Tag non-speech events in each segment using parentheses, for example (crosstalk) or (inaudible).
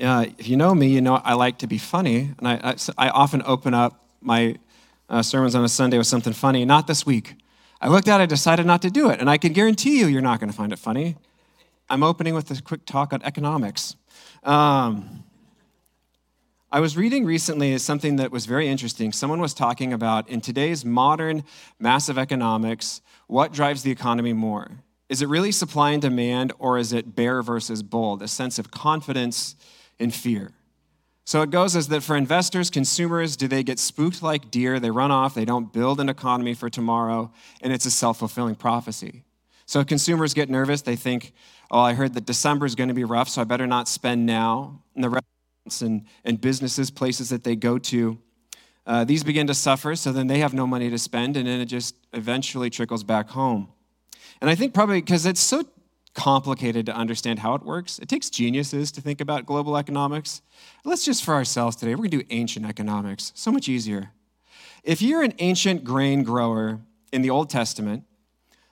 Uh, if you know me, you know I like to be funny, and I, I, I often open up my uh, sermons on a Sunday with something funny. Not this week. I looked at it, I decided not to do it, and I can guarantee you, you're not going to find it funny. I'm opening with a quick talk on economics. Um, I was reading recently something that was very interesting. Someone was talking about in today's modern massive economics, what drives the economy more? Is it really supply and demand, or is it bear versus bull? a sense of confidence and fear? So it goes as that for investors, consumers, do they get spooked like deer? They run off, they don't build an economy for tomorrow, and it's a self fulfilling prophecy. So consumers get nervous. They think, oh, I heard that December is going to be rough, so I better not spend now. And the restaurants and, and businesses, places that they go to, uh, these begin to suffer, so then they have no money to spend, and then it just eventually trickles back home. And I think probably because it's so complicated to understand how it works, it takes geniuses to think about global economics. Let's just for ourselves today, we're to do ancient economics. So much easier. If you're an ancient grain grower in the Old Testament,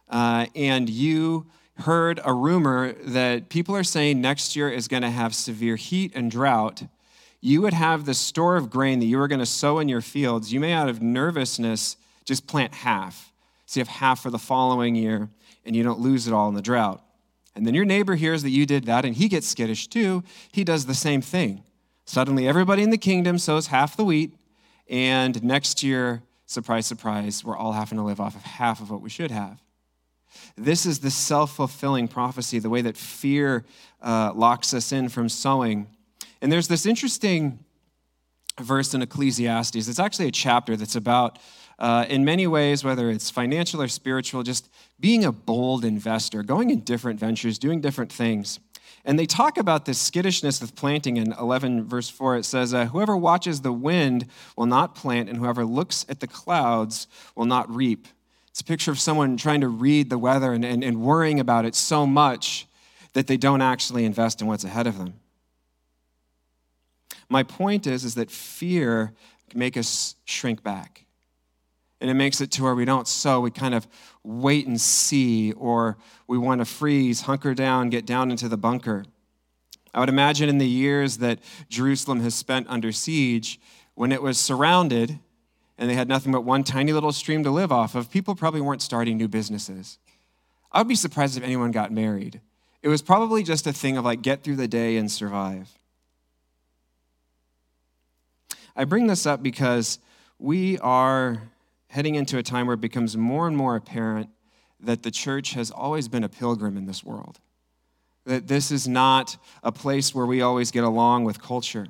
uh, and you heard a rumor that people are saying next year is to have severe heat and drought, you would have the store of grain that you were going to sow in your fields. You may, out of nervousness, just plant half. So you have half for the following year, and you don't lose it all in the drought. And then your neighbor hears that you did that, and he gets skittish too. He does the same thing. Suddenly, everybody in the kingdom sows half the wheat, and next year, surprise, surprise, we're all having to live off of half of what we should have. This is the self fulfilling prophecy, the way that fear uh, locks us in from sowing. And there's this interesting verse in Ecclesiastes. It's actually a chapter that's about, uh, in many ways, whether it's financial or spiritual, just being a bold investor, going in different ventures, doing different things. And they talk about this skittishness with planting in 11, verse 4. It says, uh, Whoever watches the wind will not plant, and whoever looks at the clouds will not reap. It's a picture of someone trying to read the weather and, and, and worrying about it so much that they don't actually invest in what's ahead of them. My point is, is that fear can make us shrink back. And it makes it to where we don't sow, we kind of wait and see, or we want to freeze, hunker down, get down into the bunker. I would imagine in the years that Jerusalem has spent under siege, when it was surrounded, and they had nothing but one tiny little stream to live off of, people probably weren't starting new businesses. I would be surprised if anyone got married. It was probably just a thing of like get through the day and survive. I bring this up because we are heading into a time where it becomes more and more apparent that the church has always been a pilgrim in this world. That this is not a place where we always get along with culture.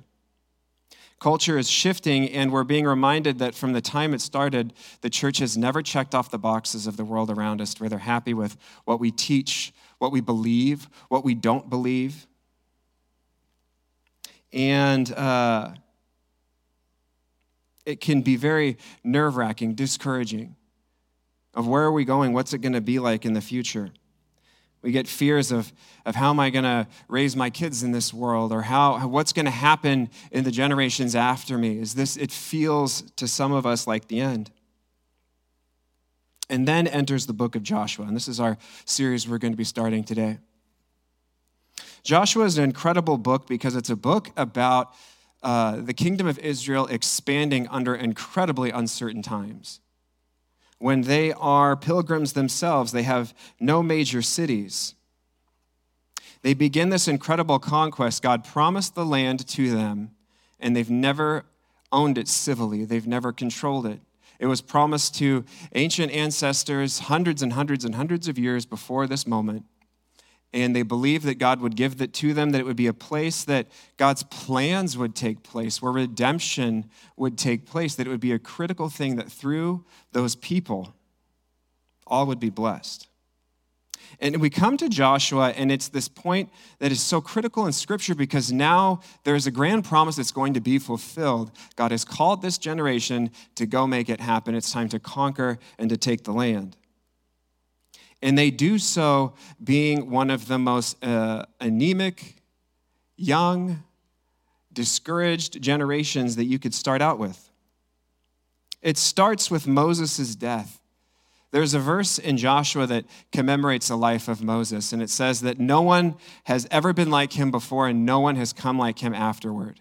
Culture is shifting, and we're being reminded that from the time it started, the church has never checked off the boxes of the world around us where they're happy with what we teach, what we believe, what we don't believe. And uh, it can be very nerve wracking, discouraging of where are we going? What's it going to be like in the future? We get fears of, of how am I going to raise my kids in this world or how, what's going to happen in the generations after me. Is this, it feels to some of us like the end. And then enters the book of Joshua. And this is our series we're going to be starting today. Joshua is an incredible book because it's a book about uh, the kingdom of Israel expanding under incredibly uncertain times when they are pilgrims themselves, they have no major cities. They begin this incredible conquest. God promised the land to them, and they've never owned it civilly, they've never controlled it. It was promised to ancient ancestors hundreds and hundreds and hundreds of years before this moment and they believed that God would give that to them, that it would be a place that God's plans would take place, where redemption would take place, that it would be a critical thing that through those people, all would be blessed. And we come to Joshua, and it's this point that is so critical in Scripture because now there's a grand promise that's going to be fulfilled. God has called this generation to go make it happen. It's time to conquer and to take the land. And they do so being one of the most uh, anemic, young, discouraged generations that you could start out with. It starts with Moses' death. There's a verse in Joshua that commemorates the life of Moses, and it says that no one has ever been like him before, and no one has come like him afterward.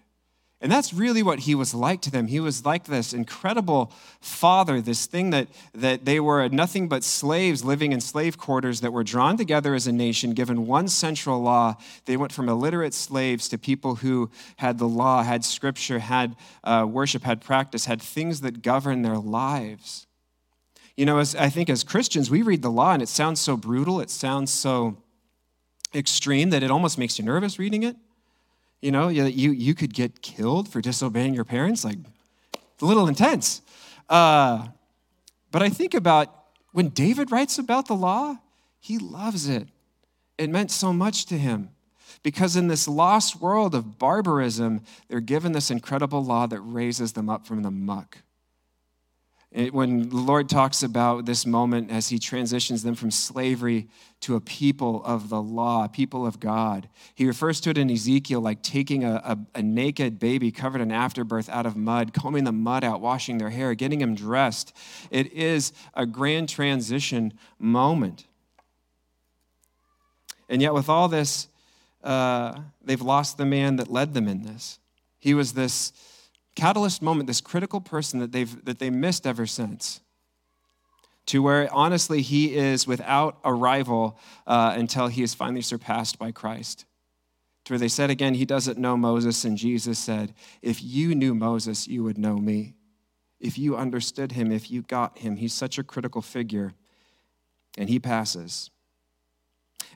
And that's really what he was like to them. He was like this incredible father, this thing that, that they were nothing but slaves living in slave quarters that were drawn together as a nation, given one central law. They went from illiterate slaves to people who had the law, had scripture, had uh, worship, had practice, had things that govern their lives. You know, as, I think as Christians, we read the law and it sounds so brutal, it sounds so extreme that it almost makes you nervous reading it. You know, you, you could get killed for disobeying your parents. Like, it's a little intense. Uh, but I think about when David writes about the law, he loves it. It meant so much to him. Because in this lost world of barbarism, they're given this incredible law that raises them up from the muck. It, when the Lord talks about this moment as he transitions them from slavery to a people of the law, people of God, he refers to it in Ezekiel like taking a, a, a naked baby covered in afterbirth out of mud, combing the mud out, washing their hair, getting them dressed. It is a grand transition moment. And yet, with all this, uh, they've lost the man that led them in this. He was this catalyst moment, this critical person that they've that they missed ever since. To where honestly he is without a rival uh, until he is finally surpassed by Christ. To where they said again, he doesn't know Moses, and Jesus said, If you knew Moses, you would know me. If you understood him, if you got him, he's such a critical figure. And he passes.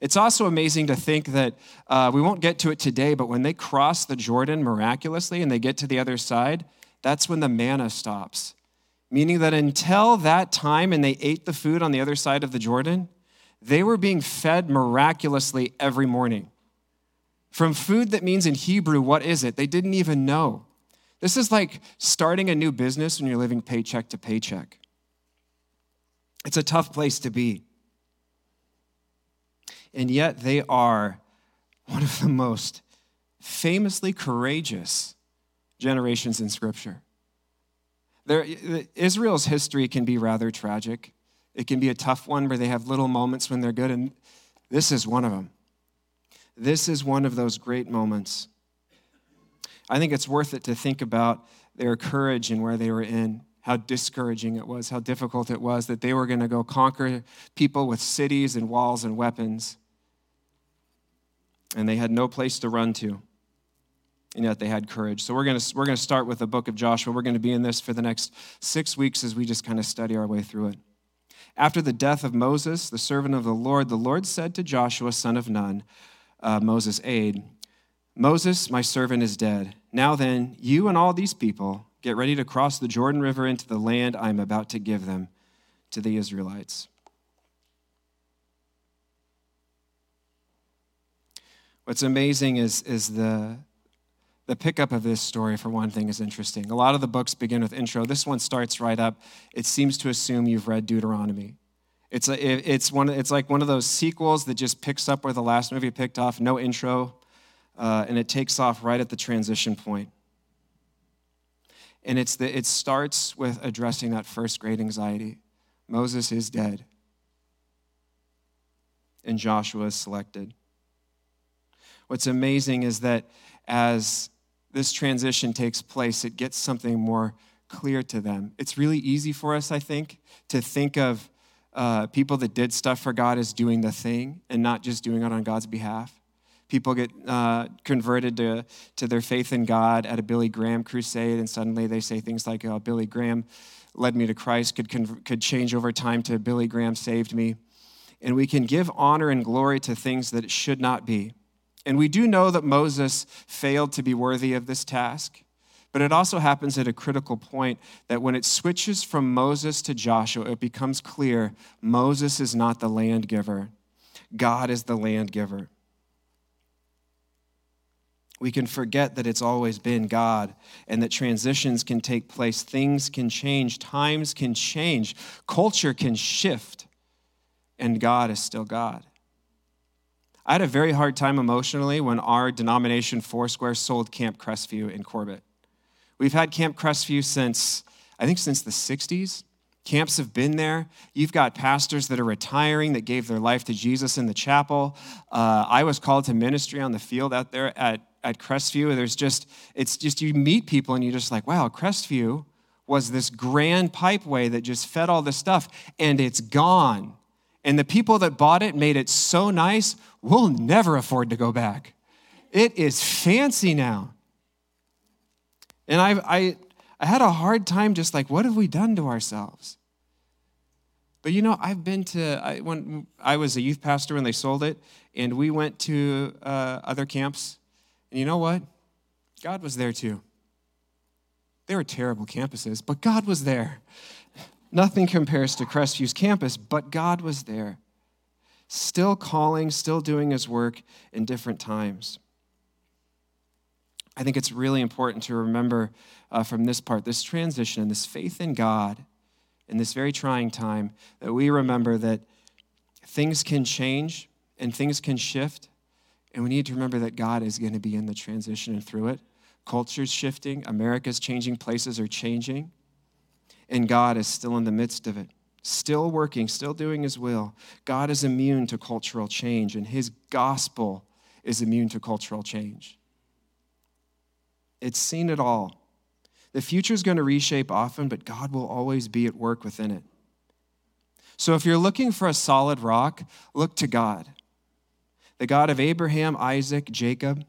It's also amazing to think that uh, we won't get to it today, but when they cross the Jordan miraculously and they get to the other side, that's when the manna stops. Meaning that until that time and they ate the food on the other side of the Jordan, they were being fed miraculously every morning. From food that means in Hebrew, what is it? They didn't even know. This is like starting a new business when you're living paycheck to paycheck. It's a tough place to be and yet they are one of the most famously courageous generations in Scripture. There, Israel's history can be rather tragic. It can be a tough one where they have little moments when they're good, and this is one of them. This is one of those great moments. I think it's worth it to think about their courage and where they were in, how discouraging it was, how difficult it was that they were going to go conquer people with cities and walls and weapons and they had no place to run to. And yet they had courage. So we're going to, we're going to start with the book of Joshua. We're going to be in this for the next six weeks as we just kind of study our way through it. After the death of Moses, the servant of the Lord, the Lord said to Joshua, son of Nun, uh, Moses' aide, Moses, my servant, is dead. Now then, you and all these people get ready to cross the Jordan River into the land I am about to give them to the Israelites. What's amazing is, is the, the pickup of this story, for one thing, is interesting. A lot of the books begin with intro. This one starts right up. It seems to assume you've read Deuteronomy. It's, a, it's, one, it's like one of those sequels that just picks up where the last movie picked off, no intro, uh, and it takes off right at the transition point. And it's the, it starts with addressing that first great anxiety. Moses is dead, and Joshua is selected. What's amazing is that as this transition takes place, it gets something more clear to them. It's really easy for us, I think, to think of uh, people that did stuff for God as doing the thing and not just doing it on God's behalf. People get uh, converted to, to their faith in God at a Billy Graham crusade, and suddenly they say things like, oh, Billy Graham led me to Christ, could, could change over time to Billy Graham saved me. And we can give honor and glory to things that it should not be. And we do know that Moses failed to be worthy of this task. But it also happens at a critical point that when it switches from Moses to Joshua, it becomes clear Moses is not the land giver, God is the land giver. We can forget that it's always been God and that transitions can take place, things can change, times can change, culture can shift, and God is still God. I had a very hard time emotionally when our denomination Foursquare sold Camp Crestview in Corbett. We've had Camp Crestview since, I think, since the 60s. Camps have been there. You've got pastors that are retiring that gave their life to Jesus in the chapel. Uh, I was called to ministry on the field out there at, at Crestview. There's just, it's just, you meet people and you're just like, wow, Crestview was this grand pipeway that just fed all this stuff and it's gone. And the people that bought it made it so nice, we'll never afford to go back. It is fancy now. And I, I, I had a hard time just like, what have we done to ourselves? But you know, I've been to, I, when I was a youth pastor when they sold it, and we went to uh, other camps. And you know what? God was there too. They were terrible campuses, but God was there. Nothing compares to Crestviews campus, but God was there. Still calling, still doing his work in different times. I think it's really important to remember uh, from this part, this transition and this faith in God in this very trying time, that we remember that things can change and things can shift. And we need to remember that God is going to be in the transition and through it. Culture's shifting, America's changing, places are changing, and God is still in the midst of it, still working, still doing His will. God is immune to cultural change, and His gospel is immune to cultural change. It's seen it all. The future is going to reshape often, but God will always be at work within it. So if you're looking for a solid rock, look to God. The God of Abraham, Isaac, Jacob,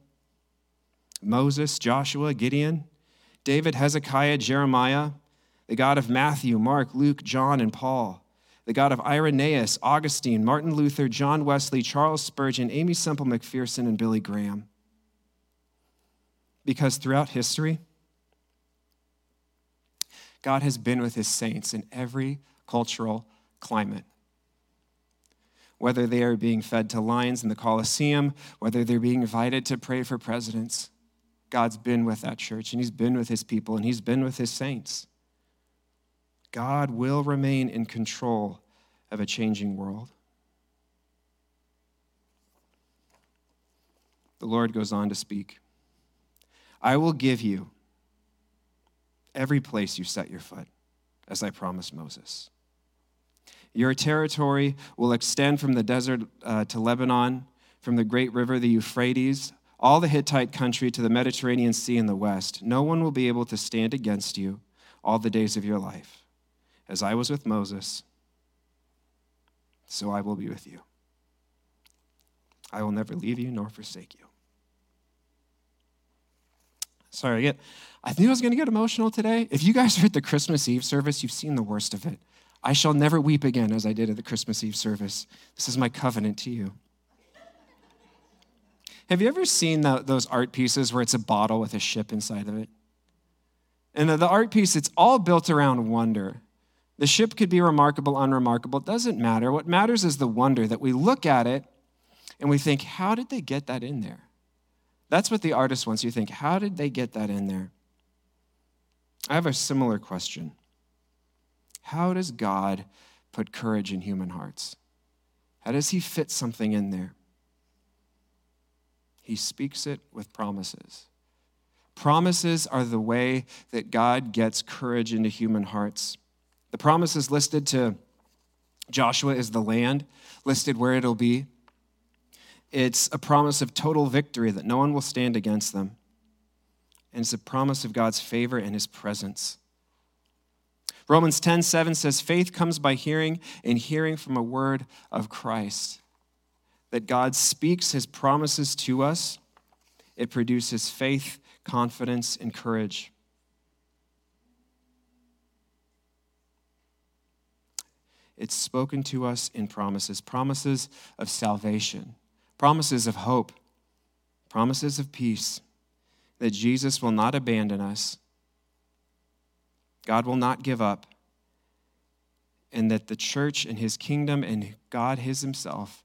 Moses, Joshua, Gideon, David, Hezekiah, Jeremiah, the God of Matthew, Mark, Luke, John, and Paul, the God of Irenaeus, Augustine, Martin Luther, John Wesley, Charles Spurgeon, Aimee Semple McPherson, and Billy Graham. Because throughout history, God has been with his saints in every cultural climate. Whether they are being fed to lions in the Colosseum, whether they're being invited to pray for presidents, God's been with that church and he's been with his people and he's been with his saints. God will remain in control of a changing world. The Lord goes on to speak I will give you every place you set your foot, as I promised Moses. Your territory will extend from the desert uh, to Lebanon, from the great river, the Euphrates, all the Hittite country to the Mediterranean Sea in the west. No one will be able to stand against you all the days of your life. As I was with Moses, so I will be with you. I will never leave you nor forsake you. Sorry, I get I knew I was going to get emotional today. If you guys are at the Christmas Eve service, you've seen the worst of it. I shall never weep again as I did at the Christmas Eve service. This is my covenant to you. Have you ever seen the, those art pieces where it's a bottle with a ship inside of it? And the, the art piece, it's all built around wonder. The ship could be remarkable, unremarkable, it doesn't matter. What matters is the wonder that we look at it and we think, how did they get that in there? That's what the artist wants. You to think, how did they get that in there? I have a similar question. How does God put courage in human hearts? How does He fit something in there? He speaks it with promises. Promises are the way that God gets courage into human hearts. The promises listed to Joshua is the land, listed where it'll be. It's a promise of total victory that no one will stand against them and it's a promise of God's favor and his presence. Romans 10 7 says, Faith comes by hearing, and hearing from a word of Christ. That God speaks his promises to us, it produces faith, confidence, and courage. It's spoken to us in promises promises of salvation, promises of hope, promises of peace that Jesus will not abandon us, God will not give up, and that the church and his kingdom and God his himself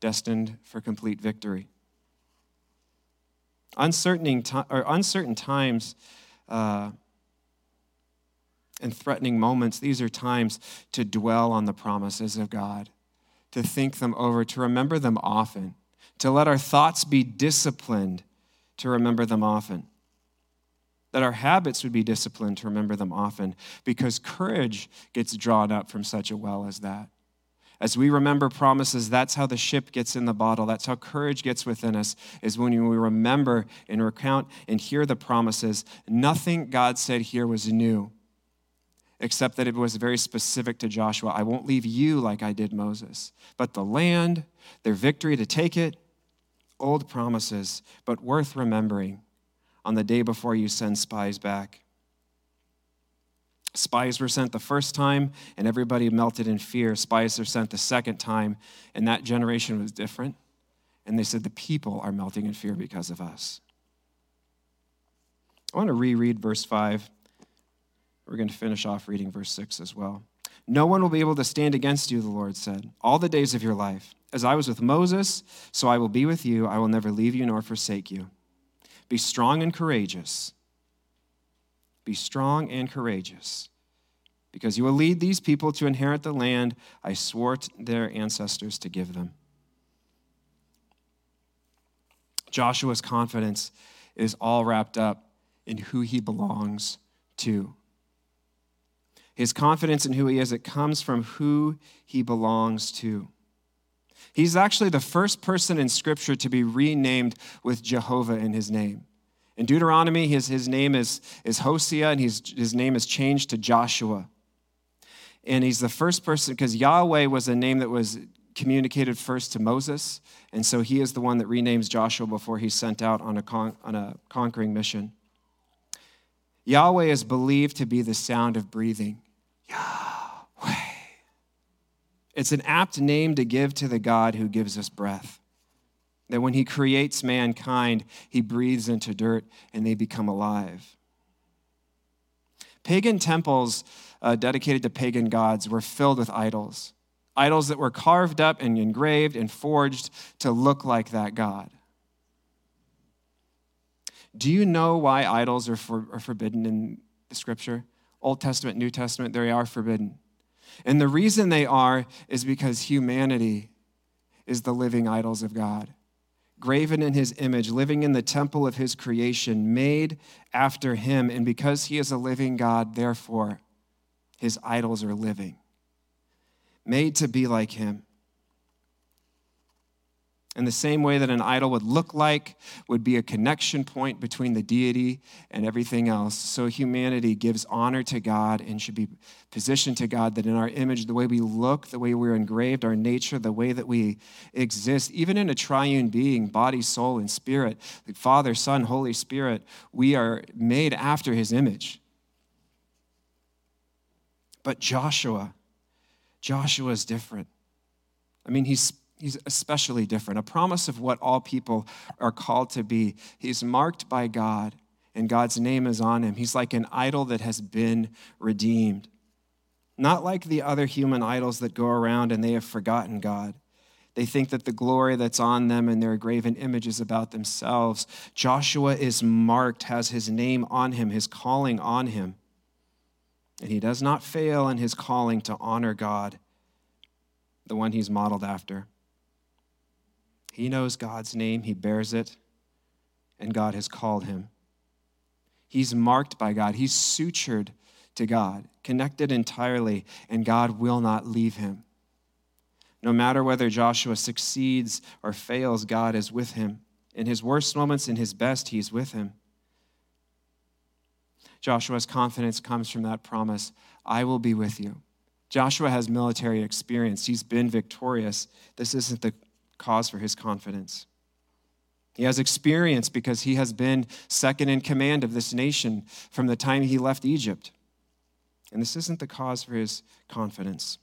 destined for complete victory. Uncertain, uncertain times uh, and threatening moments, these are times to dwell on the promises of God, to think them over, to remember them often, to let our thoughts be disciplined to remember them often. that our habits would be disciplined to remember them often, because courage gets drawn up from such a well as that. As we remember promises, that's how the ship gets in the bottle. That's how courage gets within us, is when we remember and recount and hear the promises. Nothing God said here was new, except that it was very specific to Joshua. I won't leave you like I did Moses. But the land, their victory to take it, old promises, but worth remembering on the day before you send spies back. Spies were sent the first time, and everybody melted in fear. Spies are sent the second time, and that generation was different. And they said, The people are melting in fear because of us. I want to reread verse 5. We're going to finish off reading verse 6 as well. No one will be able to stand against you, the Lord said, all the days of your life. As I was with Moses, so I will be with you. I will never leave you nor forsake you. Be strong and courageous. Be strong and courageous, because you will lead these people to inherit the land I swore to their ancestors to give them. Joshua's confidence is all wrapped up in who he belongs to. His confidence in who he is, it comes from who he belongs to. He's actually the first person in Scripture to be renamed with Jehovah in his name. In Deuteronomy, his, his name is, is Hosea, and he's, his name is changed to Joshua. And he's the first person, because Yahweh was a name that was communicated first to Moses, and so he is the one that renames Joshua before he's sent out on a, con, on a conquering mission. Yahweh is believed to be the sound of breathing. Yahweh. It's an apt name to give to the God who gives us breath. That when he creates mankind, he breathes into dirt and they become alive. Pagan temples uh, dedicated to pagan gods were filled with idols, idols that were carved up and engraved and forged to look like that God. Do you know why idols are, for, are forbidden in the scripture? Old Testament, New Testament, they are forbidden. And the reason they are is because humanity is the living idols of God, graven in his image, living in the temple of his creation, made after him. And because he is a living God, therefore, his idols are living, made to be like him. In the same way that an idol would look like, would be a connection point between the deity and everything else. So humanity gives honor to God and should be positioned to God that in our image, the way we look, the way we're engraved, our nature, the way that we exist, even in a triune being, body, soul, and spirit, the Father, Son, Holy Spirit, we are made after his image. But Joshua, Joshua is different. I mean, he's he's especially different, a promise of what all people are called to be. He's marked by God, and God's name is on him. He's like an idol that has been redeemed. Not like the other human idols that go around and they have forgotten God. They think that the glory that's on them and their graven images about themselves. Joshua is marked, has his name on him, his calling on him. And he does not fail in his calling to honor God, the one he's modeled after. He knows God's name, he bears it, and God has called him. He's marked by God, he's sutured to God, connected entirely, and God will not leave him. No matter whether Joshua succeeds or fails, God is with him. In his worst moments, in his best, he's with him. Joshua's confidence comes from that promise I will be with you. Joshua has military experience, he's been victorious. This isn't the cause for his confidence. He has experience because he has been second in command of this nation from the time he left Egypt. And this isn't the cause for his confidence.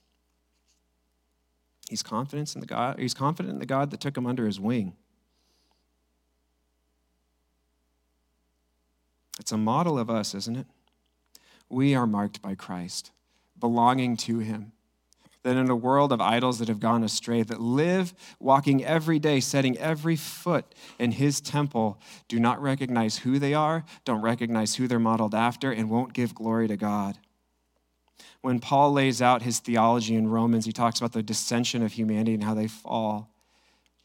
He's confident in the God, he's confident in the God that took him under his wing. It's a model of us, isn't it? We are marked by Christ, belonging to him that in a world of idols that have gone astray, that live walking every day, setting every foot in his temple, do not recognize who they are, don't recognize who they're modeled after, and won't give glory to God. When Paul lays out his theology in Romans, he talks about the dissension of humanity and how they fall.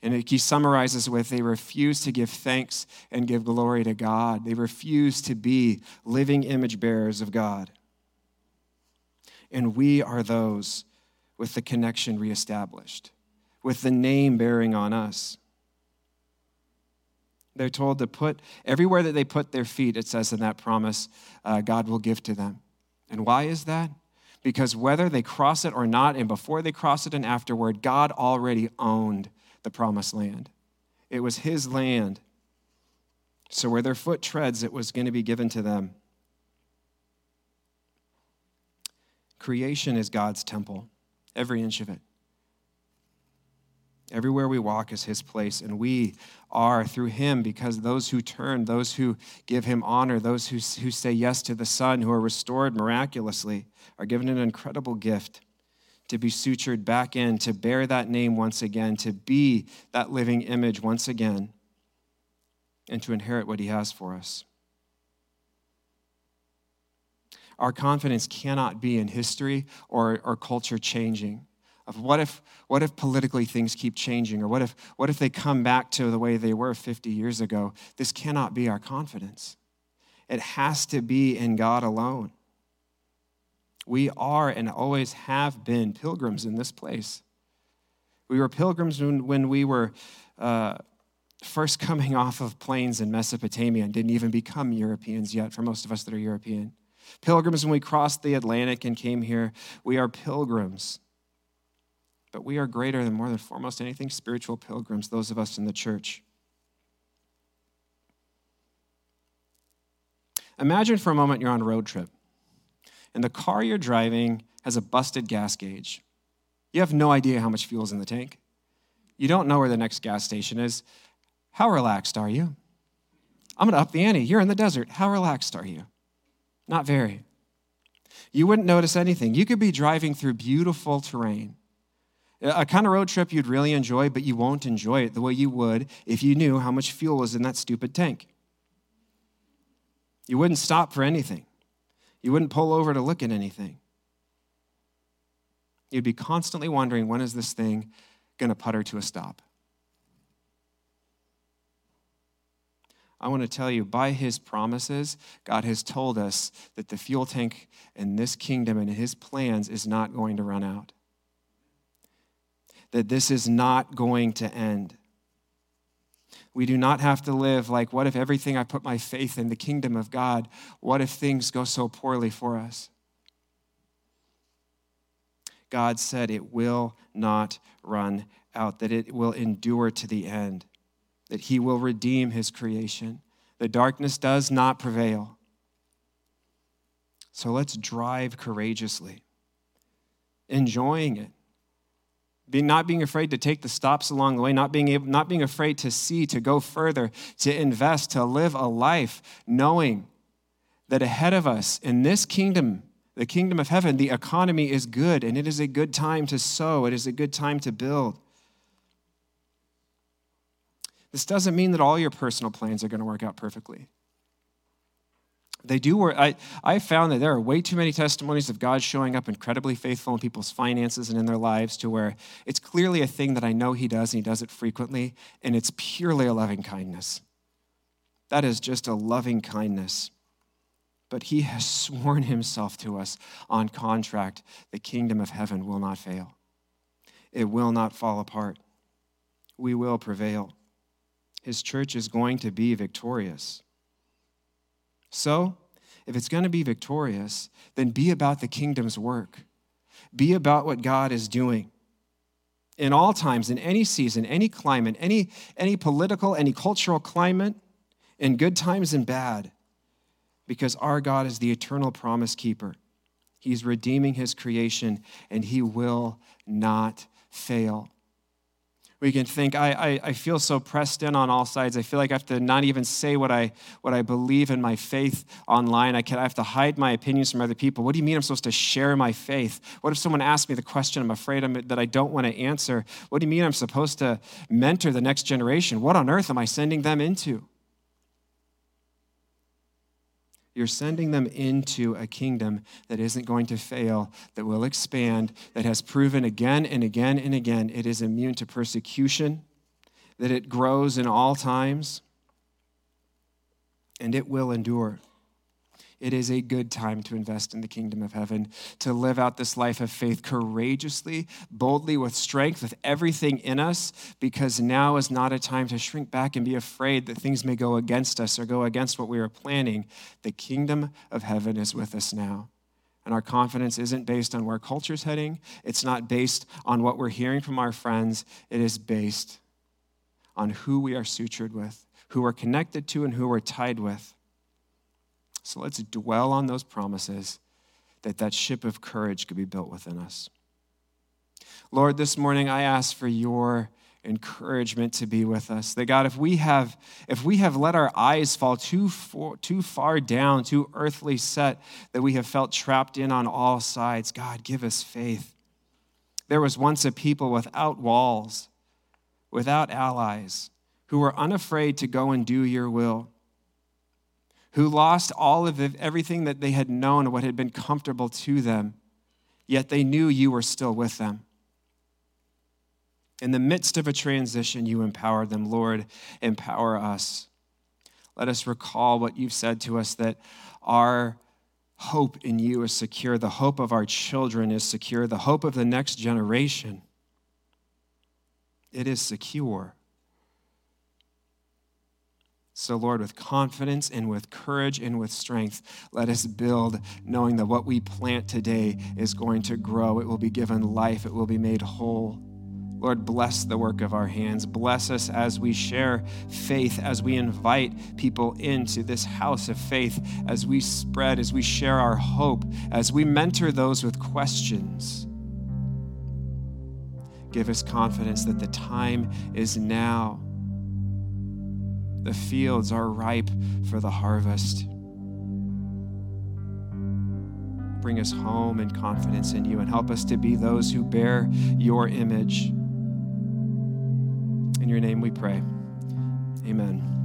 And he summarizes with they refuse to give thanks and give glory to God. They refuse to be living image bearers of God. And we are those with the connection reestablished, with the name bearing on us. They're told to put, everywhere that they put their feet, it says in that promise, uh, God will give to them. And why is that? Because whether they cross it or not, and before they cross it and afterward, God already owned the promised land. It was his land. So where their foot treads, it was going to be given to them. Creation is God's temple, every inch of it. Everywhere we walk is his place, and we are through him because those who turn, those who give him honor, those who, who say yes to the Son, who are restored miraculously, are given an incredible gift to be sutured back in, to bear that name once again, to be that living image once again, and to inherit what he has for us. Our confidence cannot be in history or, or culture changing. Of what if, what if politically things keep changing, or what if, what if they come back to the way they were 50 years ago? This cannot be our confidence. It has to be in God alone. We are and always have been pilgrims in this place. We were pilgrims when, when we were uh, first coming (laughs) off of plains in Mesopotamia and didn't even become Europeans yet, for most of us that are European. Pilgrims when we crossed the Atlantic and came here. We are pilgrims. But we are greater than more than foremost anything spiritual pilgrims, those of us in the church. Imagine for a moment you're on a road trip and the car you're driving has a busted gas gauge. You have no idea how much fuel is in the tank. You don't know where the next gas station is. How relaxed are you? I'm going to up the ante. You're in the desert. How relaxed are you? Not very. You wouldn't notice anything. You could be driving through beautiful terrain. A kind of road trip you'd really enjoy, but you won't enjoy it the way you would if you knew how much fuel was in that stupid tank. You wouldn't stop for anything. You wouldn't pull over to look at anything. You'd be constantly wondering when is this thing going to putter to a stop? I want to tell you, by his promises, God has told us that the fuel tank in this kingdom and his plans is not going to run out. That this is not going to end. We do not have to live like, what if everything I put my faith in, the kingdom of God, what if things go so poorly for us? God said it will not run out, that it will endure to the end, that He will redeem His creation. The darkness does not prevail. So let's drive courageously, enjoying it, being, not being afraid to take the stops along the way, not being, able, not being afraid to see, to go further, to invest, to live a life knowing that ahead of us in this kingdom, the kingdom of heaven, the economy is good and it is a good time to sow, it is a good time to build. This doesn't mean that all your personal plans are going to work out perfectly they do work. I, I found that there are way too many testimonies of God showing up incredibly faithful in people's finances and in their lives to where it's clearly a thing that I know He does and He does it frequently, and it's purely a loving kindness. That is just a loving kindness. But He has (laughs) sworn Himself to us on contract the kingdom of heaven will not fail, it will not fall apart. We will prevail. His church is going to be victorious. So, if it's going to be victorious, then be about the kingdom's work. Be about what God is doing. In all times, in any season, any climate, any, any political, any cultural climate, in good times and bad, because our God is the eternal promise keeper. He's redeeming his creation, and he will not fail we can think, I, I, I, feel so pressed in on all sides. I feel like I have to not even say what I, what I believe in my faith online. I, can, I have to hide my opinions from other people. What do you mean I'm supposed to share my faith? What if someone asks me the question I'm afraid I'm, that I don't want to answer? What do you mean I'm supposed to mentor the next generation? What on earth am I sending them into? You're sending them into a kingdom that isn't going to fail, that will expand, that has proven again and again and again it is immune to persecution, that it grows in all times and it will endure. It is a good time to invest in the kingdom of heaven, to live out this life of faith courageously, boldly, with strength, with everything in us, because now is not a time to shrink back and be afraid that things may go against us or go against what we are planning. The kingdom of heaven is with us now. And our confidence isn't based on where culture's heading, it's not based on what we're hearing from our friends, it is based on who we are sutured with, who we're connected to, and who we're tied with. So let's dwell on those promises that that ship of courage could be built within us. Lord, this morning I ask for your encouragement to be with us. That God, if we have if we have let our eyes fall too far, too far down, too earthly set, that we have felt trapped in on all sides, God, give us faith. There was once a people without walls, without allies, who were unafraid to go and do your will who lost all of everything that they had known, what had been comfortable to them, yet they knew you were still with them. In the midst of a transition, you empowered them. Lord, empower us. Let us recall what you've said to us that our hope in you is secure, the hope of our children is secure, the hope of the next generation. It is secure. So, Lord, with confidence and with courage and with strength, let us build, knowing that what we plant today is going to grow. It will be given life, it will be made whole. Lord, bless the work of our hands. Bless us as we share faith, as we invite people into this house of faith, as we spread, as we share our hope, as we mentor those with questions. Give us confidence that the time is now the fields are ripe for the harvest. Bring us home in confidence in you and help us to be those who bear your image. In your name we pray. Amen.